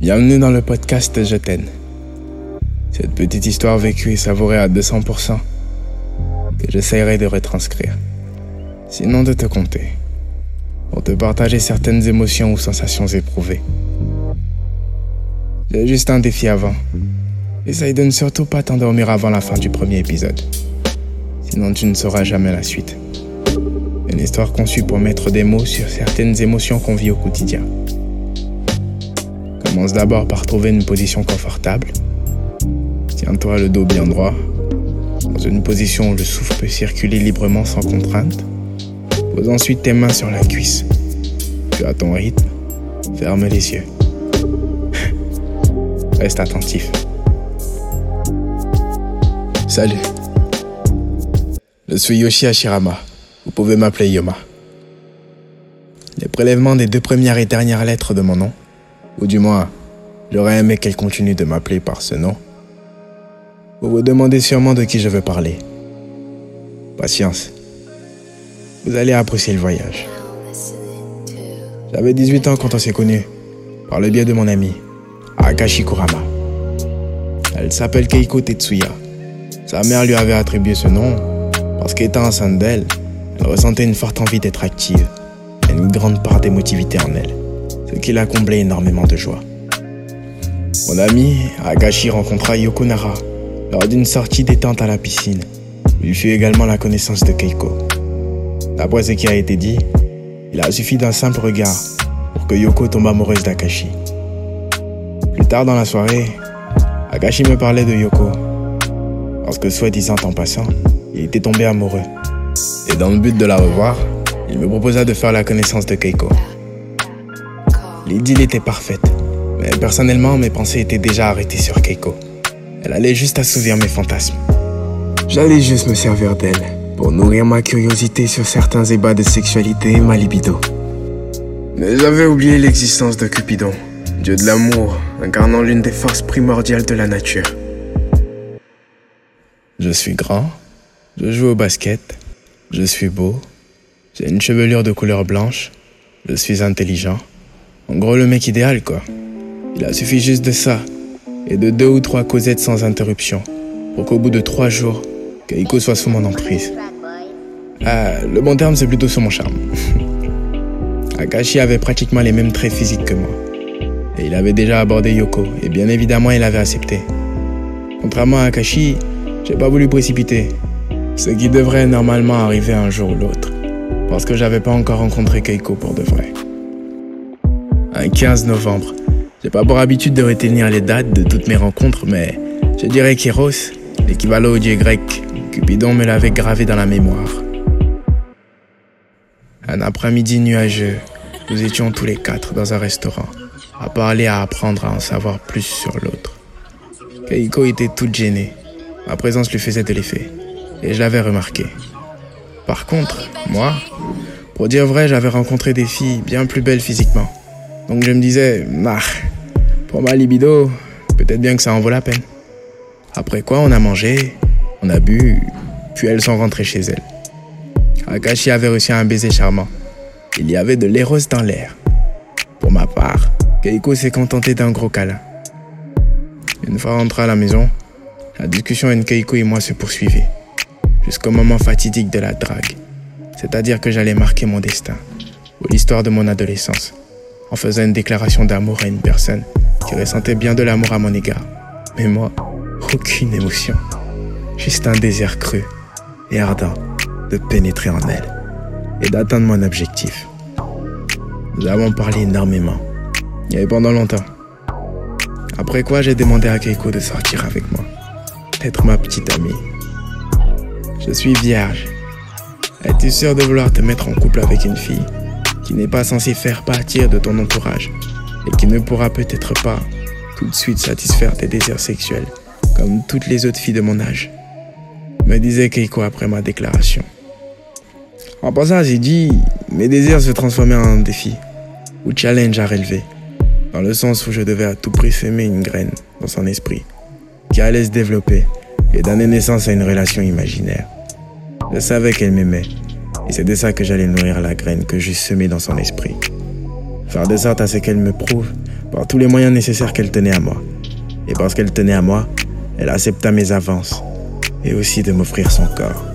Bienvenue dans le podcast Je t'aime. Cette petite histoire vécue et savourée à 200% que j'essayerai de retranscrire. Sinon de te compter. Pour te partager certaines émotions ou sensations éprouvées. J'ai juste un défi avant. Essaye de ne surtout pas t'endormir avant la fin du premier épisode. Sinon tu ne sauras jamais la suite. Une histoire conçue pour mettre des mots sur certaines émotions qu'on vit au quotidien. Commence d'abord par trouver une position confortable. Tiens-toi le dos bien droit, dans une position où le souffle peut circuler librement sans contrainte. Pose ensuite tes mains sur la cuisse. Tu as ton rythme. Ferme les yeux. Reste attentif. Salut. Je suis Yoshi Hashirama. Vous pouvez m'appeler Yoma. Les prélèvements des deux premières et dernières lettres de mon nom, ou du moins, j'aurais aimé qu'elle continue de m'appeler par ce nom. Vous vous demandez sûrement de qui je veux parler. Patience. Vous allez apprécier le voyage. J'avais 18 ans quand on s'est connus, par le biais de mon amie, Akashi Kurama. Elle s'appelle Keiko Tetsuya. Sa mère lui avait attribué ce nom parce qu'étant enceinte d'elle, elle ressentait une forte envie d'être active et une grande part d'émotivité en elle, ce qui la comblait énormément de joie. Mon ami Agashi rencontra Yoko Nara lors d'une sortie détente à la piscine. Il fut également la connaissance de Keiko. D'après ce qui a été dit, il a suffi d'un simple regard pour que Yoko tombe amoureuse d'Akashi. Plus tard dans la soirée, Akashi me parlait de Yoko. Parce que soi-disant en passant, il était tombé amoureux. Et dans le but de la revoir, il me proposa de faire la connaissance de Keiko. L'idylle était parfaite, mais personnellement, mes pensées étaient déjà arrêtées sur Keiko. Elle allait juste assouvir mes fantasmes. J'allais juste me servir d'elle pour nourrir ma curiosité sur certains ébats de sexualité et ma libido. Mais j'avais oublié l'existence de Cupidon, dieu de l'amour, incarnant l'une des forces primordiales de la nature. Je suis grand, je joue au basket, je suis beau, j'ai une chevelure de couleur blanche, je suis intelligent. En gros, le mec idéal, quoi. Il a suffi juste de ça, et de deux ou trois causettes sans interruption, pour qu'au bout de trois jours, Keiko soit sous mon emprise. Ah, le bon terme, c'est plutôt sous mon charme. Akashi avait pratiquement les mêmes traits physiques que moi. Et il avait déjà abordé Yoko, et bien évidemment, il avait accepté. Contrairement à Akashi, j'ai pas voulu précipiter. Ce qui devrait normalement arriver un jour ou l'autre. Parce que j'avais pas encore rencontré Keiko pour de vrai. Un 15 novembre. J'ai pas pour habitude de retenir les dates de toutes mes rencontres, mais je dirais qu'Eros, l'équivalent au dieu grec, Cupidon me l'avait gravé dans la mémoire. Un après-midi nuageux, nous étions tous les quatre dans un restaurant, à parler, à apprendre à en savoir plus sur l'autre. Keiko était toute gênée. Ma présence lui faisait de l'effet, et je l'avais remarqué. Par contre, moi, pour dire vrai, j'avais rencontré des filles bien plus belles physiquement. Donc je me disais, pour ma libido, peut-être bien que ça en vaut la peine. Après quoi, on a mangé, on a bu, puis elles sont rentrées chez elles. Akashi avait reçu un baiser charmant. Il y avait de l'éros dans l'air. Pour ma part, Keiko s'est contentée d'un gros câlin. Une fois rentré à la maison, la discussion entre Keiko et moi se poursuivait, jusqu'au moment fatidique de la drague. C'est-à-dire que j'allais marquer mon destin, ou l'histoire de mon adolescence, en faisant une déclaration d'amour à une personne qui ressentait bien de l'amour à mon égard. Mais moi, aucune émotion, juste un désir cru et ardent de pénétrer en elle et d'atteindre mon objectif. Nous avons parlé énormément, et pendant longtemps. Après quoi, j'ai demandé à Keiko de sortir avec moi, d'être ma petite amie. Je suis vierge. Es-tu sûr de vouloir te mettre en couple avec une fille? Qui n'est pas censée faire partir de ton entourage et qui ne pourra peut-être pas tout de suite satisfaire tes désirs sexuels comme toutes les autres filles de mon âge me disait Keiko après ma déclaration. En passant, j'ai dit, mes désirs se transformaient en défi ou challenge à relever, dans le sens où je devais à tout prix semer une graine dans son esprit, qui allait se développer et donner naissance à une relation imaginaire. Je savais qu'elle m'aimait, et c'est de ça que j'allais nourrir la graine que j'ai semée dans son esprit. Faire de sorte à ce qu'elle me prouve par tous les moyens nécessaires qu'elle tenait à moi. Et parce qu'elle tenait à moi, elle accepta mes avances et aussi de m'offrir son corps.